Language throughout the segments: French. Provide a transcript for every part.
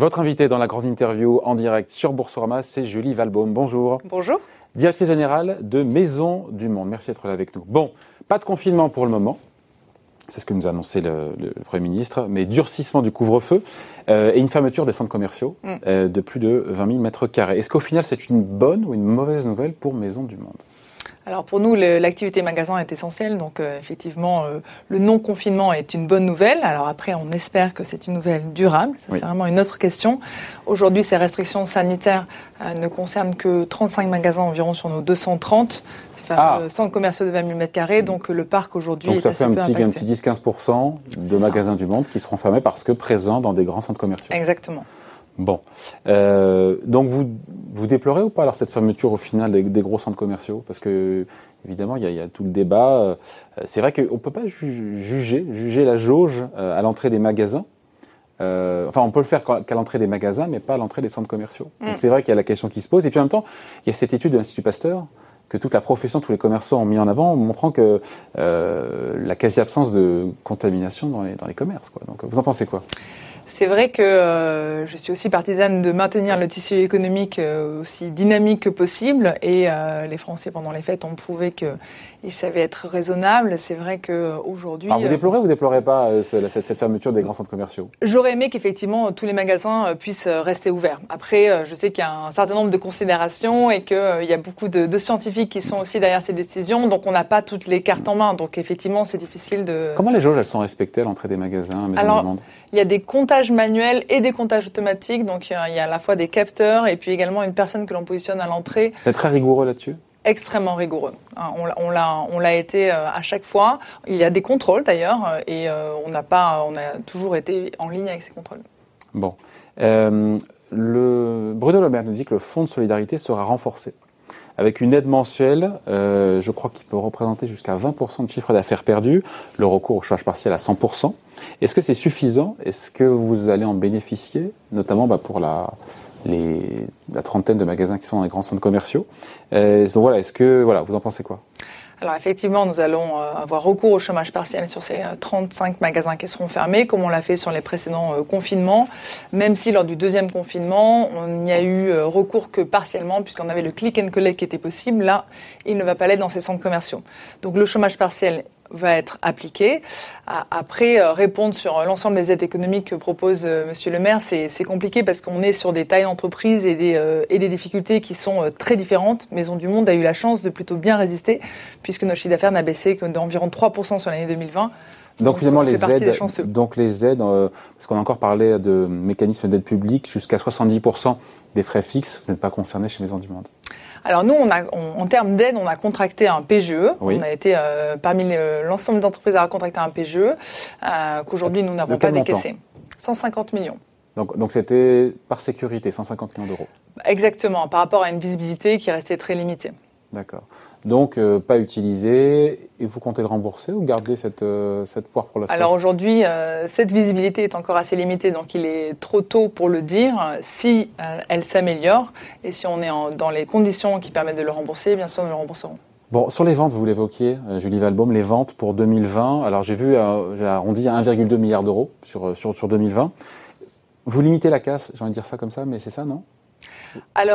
Votre invité dans la grande interview en direct sur Boursorama, c'est Julie Valbaum. Bonjour. Bonjour. Directrice générale de Maison du Monde. Merci d'être là avec nous. Bon, pas de confinement pour le moment. C'est ce que nous a annoncé le, Premier ministre, mais durcissement du couvre-feu euh, et une fermeture des centres commerciaux mm. euh, de plus de 20 000 mètres carrés. Est-ce qu'au final, c'est une bonne ou une mauvaise nouvelle pour Maison du Monde? Alors pour nous, l'activité magasin est essentielle, donc euh, effectivement, euh, le non-confinement est une bonne nouvelle. Alors après, on espère que c'est une nouvelle durable, c'est vraiment une autre question. Aujourd'hui, ces restrictions sanitaires euh, ne concernent que 35 magasins environ sur nos 230. C'est un ah. centre commercial de 20 000 m2, donc le parc aujourd'hui est ça fait un petit, un petit 10-15% de magasins du monde qui seront fermés parce que présents dans des grands centres commerciaux. Exactement. Bon. Euh, donc vous, vous déplorez ou pas alors cette fermeture au final des, gros centres commerciaux? Parce que évidemment, il y, a, tout le débat. Euh, c'est vrai qu'on ne peut pas juger, juger la jauge euh, à l'entrée des magasins. enfin, on peut le faire qu'à l'entrée des magasins, mais pas à l'entrée des centres commerciaux. Donc mm. c'est vrai qu'il y a la question qui se pose. Et puis en même temps, il y a cette étude de l'Institut Pasteur que toute la profession, tous les commerçants ont mis en avant, montrant que la quasi-absence de contamination dans les, dans les commerces. Quoi. Donc vous en pensez quoi? C'est vrai que euh, je suis aussi partisane de maintenir le tissu économique euh, aussi dynamique que possible. Et euh, les Français pendant les fêtes ont prouvé qu'ils savaient être raisonnables. C'est vrai qu'aujourd'hui... vous déplorez ou vous déplorez pas cette, fermeture des grands centres commerciaux? J'aurais aimé qu'effectivement tous les magasins puissent rester ouverts. Après, je sais qu'il y a un certain nombre de considérations et qu'il y a beaucoup de, scientifiques qui sont aussi derrière ces décisions, donc on n'a pas toutes les cartes en main. Donc effectivement, c'est difficile de... Comment les jauges, elles sont respectées à l'entrée des magasins à Maison Alors, du Monde? il y a des comptages manuels et des comptages automatiques. Donc, il y a à la fois des capteurs et puis également une personne que l'on positionne à l'entrée. C'est très rigoureux là-dessus? Extrêmement rigoureux. Hein, on, l'a, été euh, à chaque fois. Il y a des contrôles d'ailleurs, euh, et euh, on n'a pas, on a toujours été en ligne avec ces contrôles. Bon, le Bruno Le Maire nous dit que le fonds de solidarité sera renforcé avec une aide mensuelle, je crois qu'il peut représenter jusqu'à 20% de chiffre d'affaires perdu, le recours au chômage partiel à 100%. Est-ce que c'est suffisant? Est-ce que vous allez en bénéficier, notamment bah, pour la, la trentaine de magasins qui sont dans les grands centres commerciaux euh, Donc voilà, est-ce que voilà, vous en pensez quoi? Alors effectivement, nous allons euh, avoir recours au chômage partiel sur ces 35 euh, magasins qui seront fermés, comme on l'a fait sur les précédents confinements, même si lors du deuxième confinement, on n'y a eu recours que partiellement, puisqu'on avait le click and collect qui était possible. Là, il ne va pas l'être dans ces centres commerciaux. Donc le chômage partiel va être appliqué. Après, euh, répondre sur l'ensemble des aides économiques que propose euh, Monsieur le maire, c'est compliqué parce qu'on est sur des tailles d'entreprise et, des, euh, et des difficultés qui sont très différentes. Maison du Monde a eu la chance de plutôt bien résister puisque notre chiffre d'affaires n'a baissé que d'environ 3% sur l'année 2020. Donc, finalement, les aides, donc les aides, parce qu'on a encore parlé de mécanismes d'aide publique, jusqu'à 70% des frais fixes, vous n'êtes pas concerné chez Maison du Monde. Alors nous, on a, en termes d'aide, on a contracté un PGE. On a été euh, parmi l'ensemble des entreprises à contracter un PGE euh, qu'aujourd'hui nous n'avons pas décaissé. 150 millions. Donc c'était par sécurité, 150 millions d'euros. Exactement, par rapport à une visibilité qui restait très limitée. D'accord. Donc, euh, pas utilisé. Et vous comptez le rembourser ou garder cette, euh, cette poire pour la suite Alors aujourd'hui, euh, cette visibilité est encore assez limitée, donc il est trop tôt pour le dire. Si elle s'améliore et si on est dans les conditions qui permettent de le rembourser, bien sûr, nous le rembourserons. Bon, sur les ventes, vous l'évoquiez, Julie Valbaum, les ventes pour 2020. Alors j'ai vu, j'ai arrondi à 1,2 milliard d'euros sur, sur, sur 2020. Vous limitez la casse, j'ai envie de dire ça comme ça, mais c'est ça, non?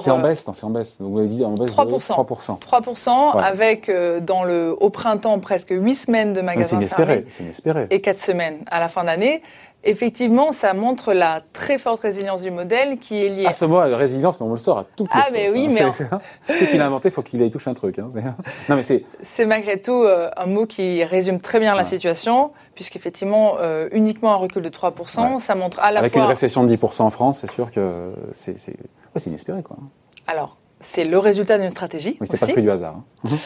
C'est en euh, baisse, c'est en baisse. vous avez dit en baisse 3%. 3%. avec euh, dans le au printemps presque 8 semaines de magasins fermés. C'est inespéré. Et 4 semaines à la fin d'année. Effectivement, ça montre la très forte résilience du modèle qui est liée. Ah, ce mot, la résilience, mais on le sort à tout Ah, mais oui, mais. C'est qu'il a inventé, il faut qu'il aille toucher un truc. Hein. Non, mais c'est. C'est malgré tout euh, un mot qui résume très bien la situation, puisqu'effectivement, euh, uniquement un recul de 3%, ça montre à la fois. Avec une récession de 10% en France, c'est sûr que c'est c'est inespéré, quoi. Alors, c'est le résultat d'une stratégie. Oui, c'est pas du hasard. Hein.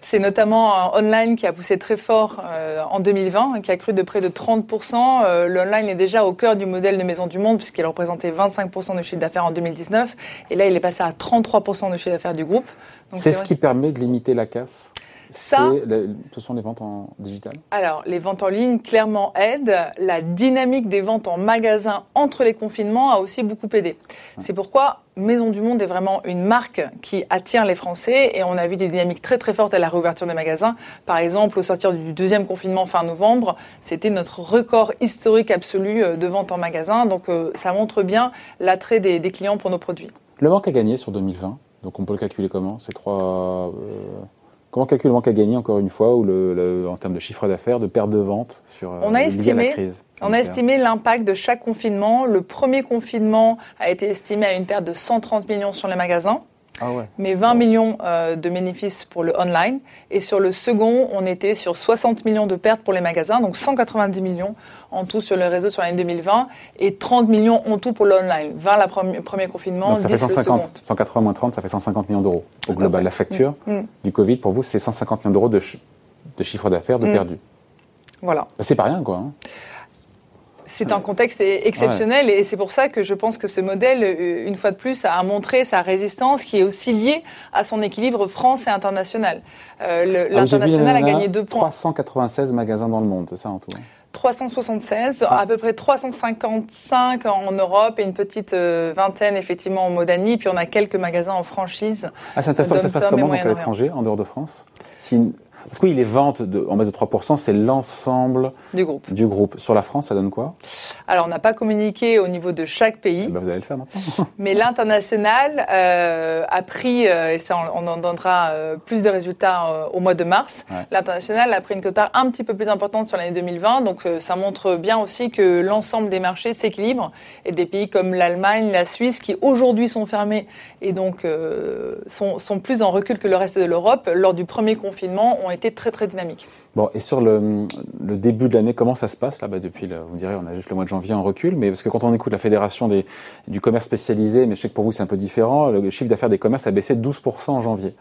C'est notamment euh, online qui a poussé très fort euh, en 2020, qui a cru de près de 30%. Euh, L'online est déjà au cœur du modèle de Maison du Monde, puisqu'il représentait 25% de chiffre d'affaires en 2019. Et là, il est passé à 33% de chiffre d'affaires du groupe. C'est ce qui permet de limiter la casse Ça, ce sont les ventes en digital Alors, les ventes en ligne clairement aident. La dynamique des ventes en magasin entre les confinements a aussi beaucoup aidé. C'est pourquoi Maison du Monde est vraiment une marque qui attire les Français et on a vu des dynamiques très très fortes à la réouverture des magasins. Par exemple, au sortir du deuxième confinement fin novembre, c'était notre record historique absolu euh, de vente en magasin. Donc euh, ça montre bien l'attrait des, clients pour nos produits. Le manque à gagner sur 2020, donc on peut le calculer comment? C'est trois. Euh, comment calculer le manque à gagner encore une fois ou le, en termes de chiffre d'affaires, de perte de vente sur on a estimé, la crise on a estimé l'impact de chaque confinement. Le premier confinement a été estimé à une perte de 130 millions sur les magasins. Ah mais 20 millions euh, de bénéfices pour le online. Et sur le second, on était sur 60 millions de pertes pour les magasins, donc 190 millions en tout sur le réseau sur l'année 2020 et 30 millions en tout pour l'online. 20 le premier, confinement, donc ça 10 fait 150, 180 moins 30, ça fait 150 millions d'euros au global. La facture mm. Mm. du Covid, pour vous, c'est 150 millions d'euros de, de chiffre d'affaires de mm. perdu. Voilà. Bah, c'est pas rien, quoi. Hein. C'est un contexte exceptionnel et c'est pour ça que je pense que ce modèle, euh, une fois de plus, a montré sa résistance qui est aussi liée à son équilibre France et international. Euh, ah L'international a gagné deux points. 396 magasins dans le monde, c'est ça en tout 376, ah. à peu près 355 en Europe et une petite euh, vingtaine effectivement en Modanie. Puis on a quelques magasins en franchise. Ah, c'est intéressant. Ça se passe comment à l'étranger, en dehors de France? Parce que oui, les ventes de, en base de 3%, c'est l'ensemble du groupe. du groupe. Sur la France, ça donne quoi? Alors, on n'a pas communiqué au niveau de chaque pays. Eh ben, vous allez le faire maintenant. mais l'international euh, a pris, euh, et ça on, en donnera euh, plus de résultats au mois de mars, l'international a pris une quota un petit peu plus importante sur l'année 2020. Donc, ça montre bien aussi que l'ensemble des marchés s'équilibre. Et des pays comme l'Allemagne, la Suisse, qui aujourd'hui sont fermés et donc sont, sont plus en recul que le reste de l'Europe, lors du premier confinement, ont été été très très dynamique. Bon, et sur le, le début de l'année, comment ça se passe là bah, Depuis, le, vous direz, on a juste le mois de janvier en recul, mais parce que quand on écoute la fédération des, du commerce spécialisé, mais je sais que pour vous c'est un peu différent, le chiffre d'affaires des commerces a baissé de 12% en janvier.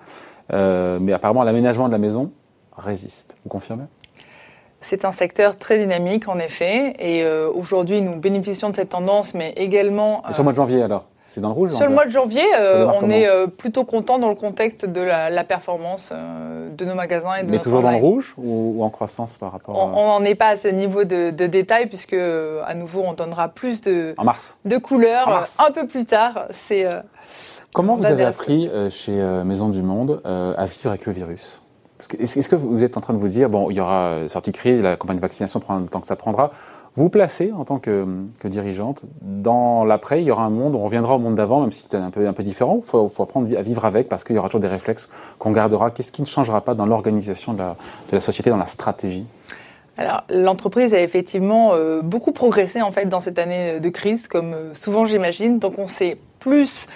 Euh, mais apparemment, l'aménagement de la maison résiste. Vous confirmez? C'est un secteur très dynamique, en effet, et euh, aujourd'hui, nous bénéficions de cette tendance, mais également... sur le mois de janvier, alors? C'est dans le rouge Sur le mois de janvier, euh, on est euh, plutôt content dans le contexte de la, performance euh, de nos magasins et de Mais toujours dans le rouge ou, en croissance par rapport On n'en est pas à ce niveau de, détail puisque à nouveau on donnera plus de, en mars. de couleurs un peu plus tard. C'est Comment vous avez appris chez Maison du Monde à vivre avec le virus? Est-ce que vous êtes en train de vous dire, bon, il y aura sortie crise, la campagne de vaccination prendra le temps que ça prendra, vous placez en tant que, dirigeante dans l'après. Il y aura un monde, on reviendra au monde d'avant, même si c'est un peu, différent. Il faut, apprendre à vivre avec parce qu'il y aura toujours des réflexes qu'on gardera. Qu'est-ce qui ne changera pas dans l'organisation de la, société, dans la stratégie? Alors, l'entreprise a effectivement euh, beaucoup progressé en fait dans cette année de crise, comme euh, souvent j'imagine. Donc, on s'est plus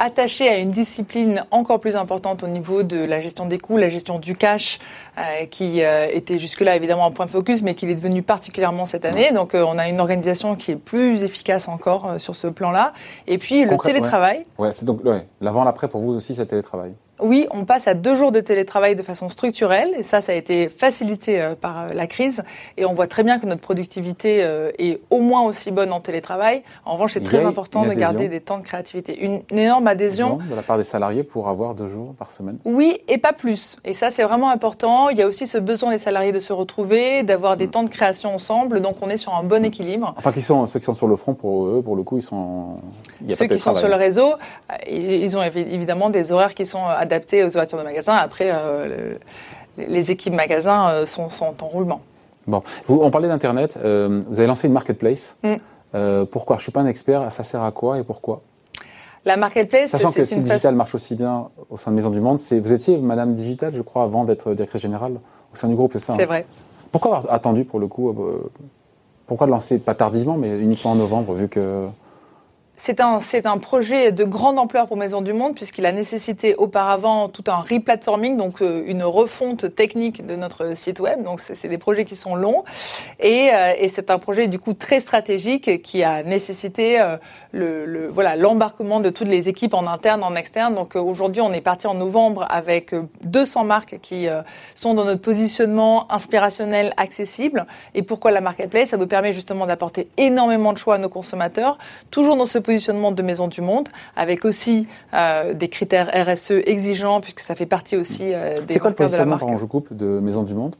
attaché à une discipline encore plus importante au niveau de la gestion des coûts, la gestion du cash, euh, qui euh, était jusque-là évidemment un point de focus, mais qui est devenu particulièrement cette année. Donc euh, on a une organisation qui est plus efficace encore sur ce plan-là. Et puis le télétravail. Ouais, c'est donc l'avant, l'après pour vous aussi, c'est télétravail. Oui, on passe à deux jours de télétravail de façon structurelle, et ça, ça a été facilité euh, par euh, la crise. Et on voit très bien que notre productivité euh, est au moins aussi bonne en télétravail. En revanche, c'est très important de garder des temps de créativité. Une, énorme adhésion. De la part des salariés pour avoir deux jours par semaine Oui, et pas plus. Et ça, c'est vraiment important. Il y a aussi ce besoin des salariés de se retrouver, d'avoir des mm. temps de création ensemble. Donc, on est sur un bon équilibre. Enfin, qui sont, ceux qui sont sur le front, pour eux, pour le coup, ils sont. ceux qui sont sur le réseau, ils ont évidemment des horaires qui sont adaptés adapté aux ouvertures de magasins. Après, euh, les équipes magasins euh, sont, en roulement. Bon, vous, on parlait d'Internet. Euh, vous avez lancé une marketplace. Mm. pourquoi? Je ne suis pas un expert. Ça sert à quoi et pourquoi? La marketplace, Sachant que si le digital marche aussi bien au sein de Maison du Monde, vous étiez Madame Digital, je crois, avant d'être directrice générale au sein du groupe, c'est ça C'est hein? vrai. Pourquoi avoir attendu pour le coup Pourquoi lancer pas tardivement, mais uniquement en novembre, vu que c'est un, c'est un projet de grande ampleur pour Maison du Monde puisqu'il a nécessité auparavant tout un replatforming, donc euh, une refonte technique de notre site web. Donc c'est, des projets qui sont longs et, euh, et, c'est un projet du coup très stratégique qui a nécessité euh, le, le, voilà l'embarquement de toutes les équipes en interne, en externe. Donc aujourd'hui on est parti en novembre avec 200 marques qui sont dans notre positionnement inspirationnel accessible. Et pourquoi la marketplace? Ça nous permet justement d'apporter énormément de choix à nos consommateurs, toujours dans ce positionnement de Maison du Monde, avec aussi des critères RSE exigeants, puisque ça fait partie aussi des marqueurs de la marque. C'est quoi le positionnement, je coupe, de Maison du Monde?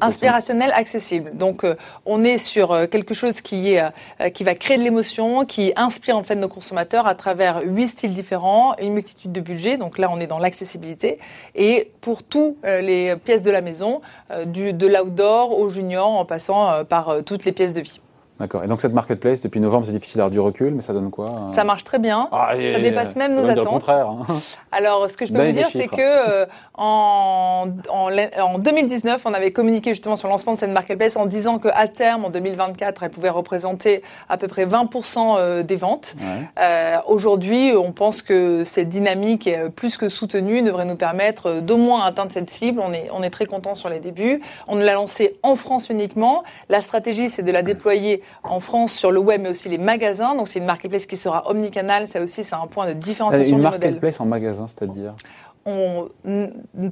Inspirationnel, accessible. Donc, euh, on est sur euh, quelque chose qui est euh, qui va créer de l'émotion, qui inspire en fait nos consommateurs à travers huit styles différents, une multitude de budgets. Donc là, on est dans l'accessibilité et pour toutes les pièces de la maison, du de l'outdoor au junior, en passant par toutes les pièces de vie. D'accord. Et donc cette marketplace, depuis novembre, c'est difficile d'avoir du recul, mais ça donne quoi Ça marche très bien. Ah, ça dépasse même nos attentes. Le contraire. Hein. Alors, ce que je peux vous dire, c'est que euh, en, en, 2019, on avait communiqué justement sur le lancement de cette marketplace en disant qu'à terme, en 2024, elle pouvait représenter à peu près 20% euh, des ventes. Euh, Aujourd'hui, on pense que cette dynamique est plus que soutenue, devrait nous permettre d'au moins atteindre cette cible. On est, on est très content sur les débuts. On l'a lancé en France uniquement. La stratégie, c'est de la déployer en France sur le web, mais aussi les magasins. Donc c'est une marketplace qui sera omnicanal. Ça aussi, c'est un point de différenciation une du modèle. Une marketplace en magasin, c'est-à-dire on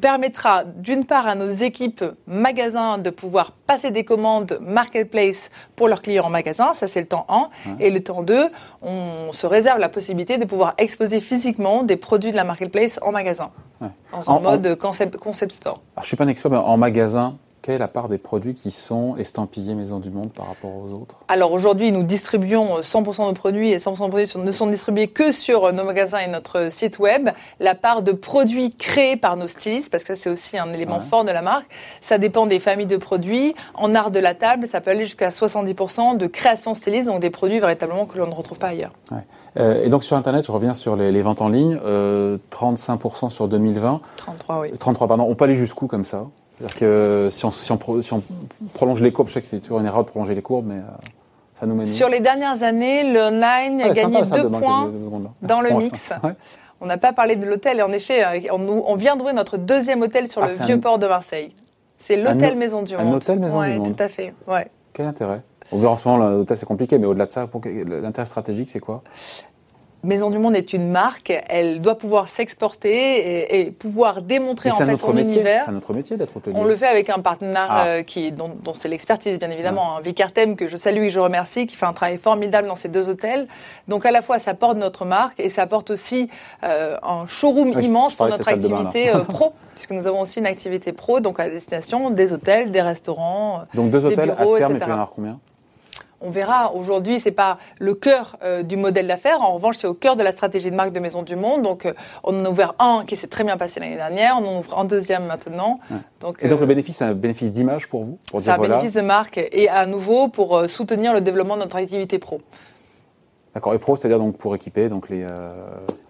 permettra d'une part à nos équipes magasins de pouvoir passer des commandes marketplace pour leurs clients en magasin, ça c'est le temps 1. Et le temps 2, on se réserve la possibilité de pouvoir exposer physiquement des produits de la marketplace en magasin, dans un mode Concept, concept store. Alors, je ne suis pas un expert, mais en magasin, quelle est la part des produits qui sont estampillés Maison du Monde par rapport aux autres? Alors aujourd'hui, nous distribuons 100% de nos produits et 100% de produits ne sont distribués que sur nos magasins et notre site web. La part de produits créés par nos stylistes, parce que c'est aussi un élément fort de la marque, ça dépend des familles de produits. En art de la table, ça peut aller jusqu'à 70% de création styliste, donc des produits véritablement que l'on ne retrouve pas ailleurs. Euh, et donc sur Internet, je reviens sur les, ventes en ligne, 35% euh, sur 2020. 33, oui. 33, pardon. On peut aller jusqu'où comme ça? C'est-à-dire que si on, si, on, prolonge les courbes, je sais que c'est toujours une erreur de prolonger les courbes, mais euh, ça nous mène. Sur les dernières années, l'online a gagné deux points dans le mix. On n'a pas parlé de l'hôtel, et en effet, euh, on, vient d'ouvrir notre deuxième hôtel sur ah, le vieux port de Marseille. C'est l'hôtel Maison du Monde. Un hôtel Maison du Monde. Oui, tout à fait. Ouais. Quel intérêt? En ce moment, l'hôtel c'est compliqué, mais au-delà de ça, l'intérêt stratégique, c'est quoi? Maison du Monde est une marque, elle doit pouvoir s'exporter et, pouvoir démontrer en fait son univers. C'est notre métier d'être hôtelier. On le fait avec un partenaire ah. euh, qui, dont, c'est l'expertise bien évidemment, un Vicartem que je salue et je remercie, qui fait un travail formidable dans ces deux hôtels. Donc à la fois ça porte notre marque et ça porte aussi euh, un showroom immense pour notre activité euh, pro, puisque nous avons aussi une activité pro, donc à destination des hôtels, des restaurants, donc deux hôtels bureaux, à terme, etc. Et puis en combien? On verra. Aujourd'hui, c'est pas le cœur euh, du modèle d'affaires. En revanche, c'est au cœur de la stratégie de marque de Maison du Monde. Donc, euh, on en a ouvert un qui s'est très bien passé l'année dernière. On en ouvre un deuxième maintenant. Donc, et donc, le euh, bénéfice, c'est un bénéfice d'image pour vous C'est un bénéfice de marque et à nouveau pour soutenir le développement de notre activité pro. D'accord. Et pro, c'est-à-dire donc pour équiper donc les.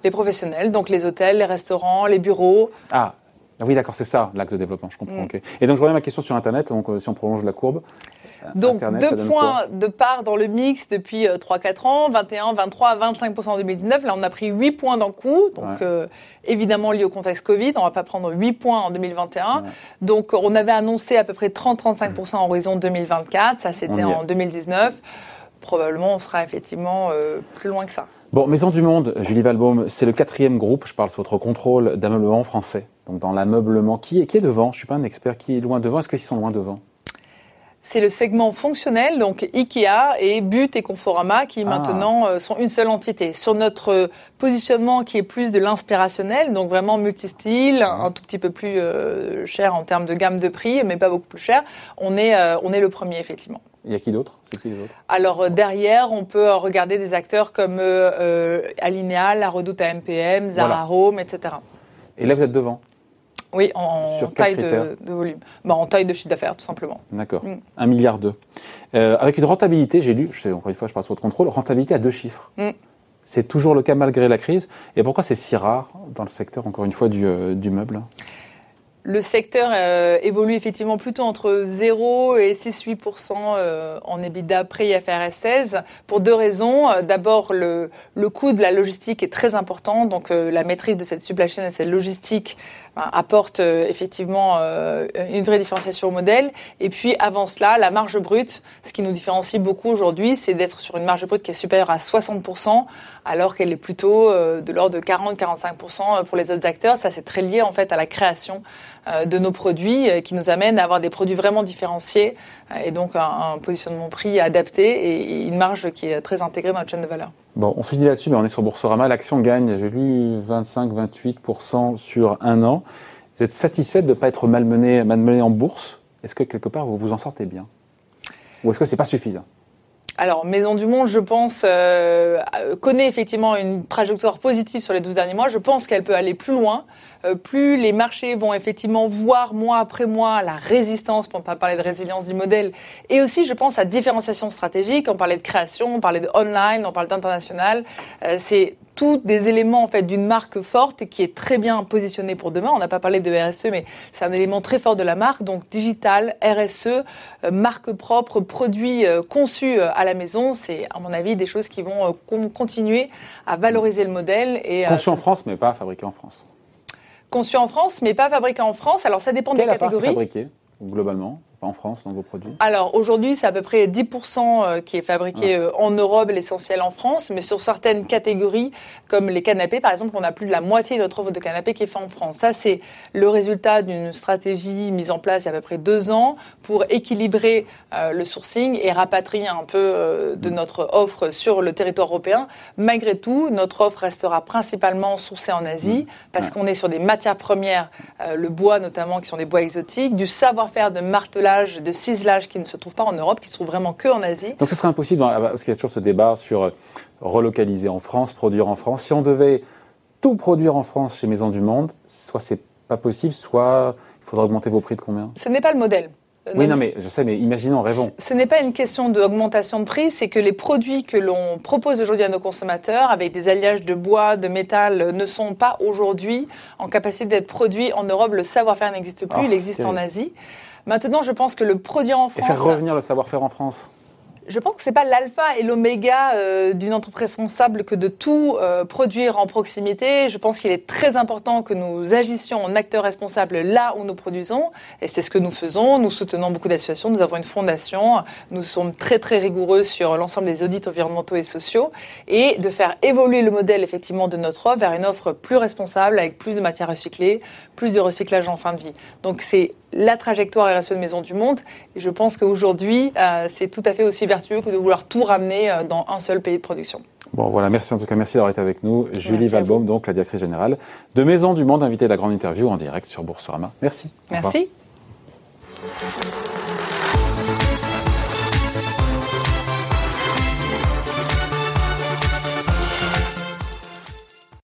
Les professionnels, donc les hôtels, les restaurants, les bureaux. Ah. Oui, d'accord, c'est ça l'axe de développement, je comprends. Mm. Et donc, je reviens à ma question sur Internet, donc si on prolonge la courbe, donc deux points de part dans le mix depuis 3-4 euh, ans, 21, 23, 25% en 2019. Là, on a pris 8 points d'un coup, donc euh, évidemment lié au contexte Covid. On va pas prendre 8 points en 2021. Donc on avait annoncé à peu près 30-35% en horizon 2024. Ça, c'était en 2019. Probablement, on sera effectivement euh, plus loin que ça. Bon, Maison du Monde, Julie Valbaum, c'est le quatrième groupe, je parle sous votre contrôle, d'ameublement français. Donc dans l'ameublement, qui est, qui est devant? Je suis pas un expert, qui est loin devant? Est-ce qu'ils sont loin devant? C'est le segment fonctionnel, donc Ikea et But et Conforama qui ah. maintenant euh, sont une seule entité. Sur notre positionnement qui est plus de l'inspirationnel, donc vraiment multistyle, un tout petit peu plus euh, cher en termes de gamme de prix, mais pas beaucoup plus cher, on est, euh, on est le premier effectivement. Il y a qui d'autre? C'est qui les autres? Alors derrière, on peut regarder des acteurs comme Alinea, La Redoute AMPM, Zara Home, etc. Et là, vous êtes devant? Oui, en, taille de, volume. Bah, en taille de chiffre d'affaires, tout simplement. D'accord. Mm. Un milliard d'euros. Euh, avec une rentabilité, j'ai lu, je sais, encore une fois, je passe votre contrôle, rentabilité à deux chiffres. Mm. C'est toujours le cas malgré la crise. Et pourquoi c'est si rare dans le secteur, encore une fois, du, euh, du meuble? Le secteur euh, évolue effectivement plutôt entre 0 et 6-8% euh, en EBITDA pré-IFRS 16 pour deux raisons. Euh, d'abord, le, le coût de la logistique est très important, donc la maîtrise de cette supply chain et cette logistique ben, apporte effectivement une vraie différenciation au modèle. Et puis avant cela, la marge brute, ce qui nous différencie beaucoup aujourd'hui, c'est d'être sur une marge brute qui est supérieure à 60%, alors qu'elle est plutôt de l'ordre de 40-45% pour les autres acteurs. Ça, c'est très lié en fait à la création de nos produits qui nous amène à avoir des produits vraiment différenciés et donc un, positionnement prix adapté et, une marge qui est très intégrée dans notre chaîne de valeur. Bon, on finit là-dessus, mais on est sur Boursorama. L'action gagne, j'ai lu 25-28% sur un an. Vous êtes satisfaite de ne pas être malmenée, malmenée en bourse? Est-ce que quelque part vous vous en sortez bien? Ou est-ce que c'est pas suffisant? Alors, Maison du Monde, je pense, euh, connaît effectivement une trajectoire positive sur les 12 derniers mois. Je pense qu'elle peut aller plus loin. Euh, plus les marchés vont effectivement voir mois après mois la résistance, pour ne pas parler de résilience du modèle, et aussi, je pense, à différenciation stratégique. On parlait de création, on parlait de online, on parle d'international. Euh, c'est tous des éléments en fait d'une marque forte qui est très bien positionnée pour demain. On n'a pas parlé de RSE, mais c'est un élément très fort de la marque. Donc digital, RSE, euh, marque propre, produits conçus à la maison, c'est à mon avis des choses qui vont continuer à valoriser le modèle et conçu en France, mais pas fabriqué en France conçu en France, mais pas fabriqué en France. Alors ça dépend des catégories. fabriqué globalement? En France dans vos produits Alors aujourd'hui, c'est à peu près 10% euh, qui est fabriqué ah. euh, en Europe, l'essentiel en France, mais sur certaines catégories, comme les canapés par exemple, on a plus de la moitié de notre offre de canapés qui est faite en France. Ça, c'est le résultat d'une stratégie mise en place il y a à peu près deux ans pour équilibrer euh, le sourcing et rapatrier un peu de mm. notre offre sur le territoire européen. Malgré tout, notre offre restera principalement sourcée en Asie mm. parce qu'on est sur des matières premières, le bois notamment, qui sont des bois exotiques, du savoir-faire de martelage de ciselage qui ne se trouve pas en Europe, qui se trouve vraiment que en Asie. Donc ce serait impossible, hein, parce qu'il y a toujours ce débat sur euh, relocaliser en France, produire en France. Si on devait tout produire en France chez Maison du Monde, soit c'est pas possible, soit il faudra augmenter vos prix de combien? Ce n'est pas le modèle. Euh, oui, non, mais je sais, mais imaginons, rêvons. Ce n'est pas une question d'augmentation de prix, c'est que les produits que l'on propose aujourd'hui à nos consommateurs, avec des alliages de bois, de métal, ne sont pas aujourd'hui en capacité d'être produits en Europe. Le savoir-faire n'existe plus, ah, il existe en Asie. Maintenant, je pense que le produire en France. Et faire revenir le savoir-faire en France je pense que c'est pas l'alpha et l'oméga euh, d'une entreprise responsable que de tout euh, produire en proximité. Je pense qu'il est très important que nous agissions en acteurs responsables là où nous produisons, et c'est ce que nous faisons. Nous soutenons beaucoup d'associations. Nous avons une fondation. Nous sommes très très rigoureux sur l'ensemble des audits environnementaux et sociaux, et de faire évoluer le modèle effectivement de notre offre vers une offre plus responsable avec plus de matières recyclées, plus de recyclage en fin de vie. Donc c'est la trajectoire RSE de Maison du Monde. Et je pense qu'aujourd'hui, euh, c'est tout à fait aussi vertueux que de vouloir tout ramener euh, dans un seul pays de production. Bon, voilà, merci en tout cas, merci d'avoir été avec nous. Julie Valbaum, donc la directrice générale de Maison du Monde, invitée à la grande interview en direct sur Boursorama. Merci. Merci.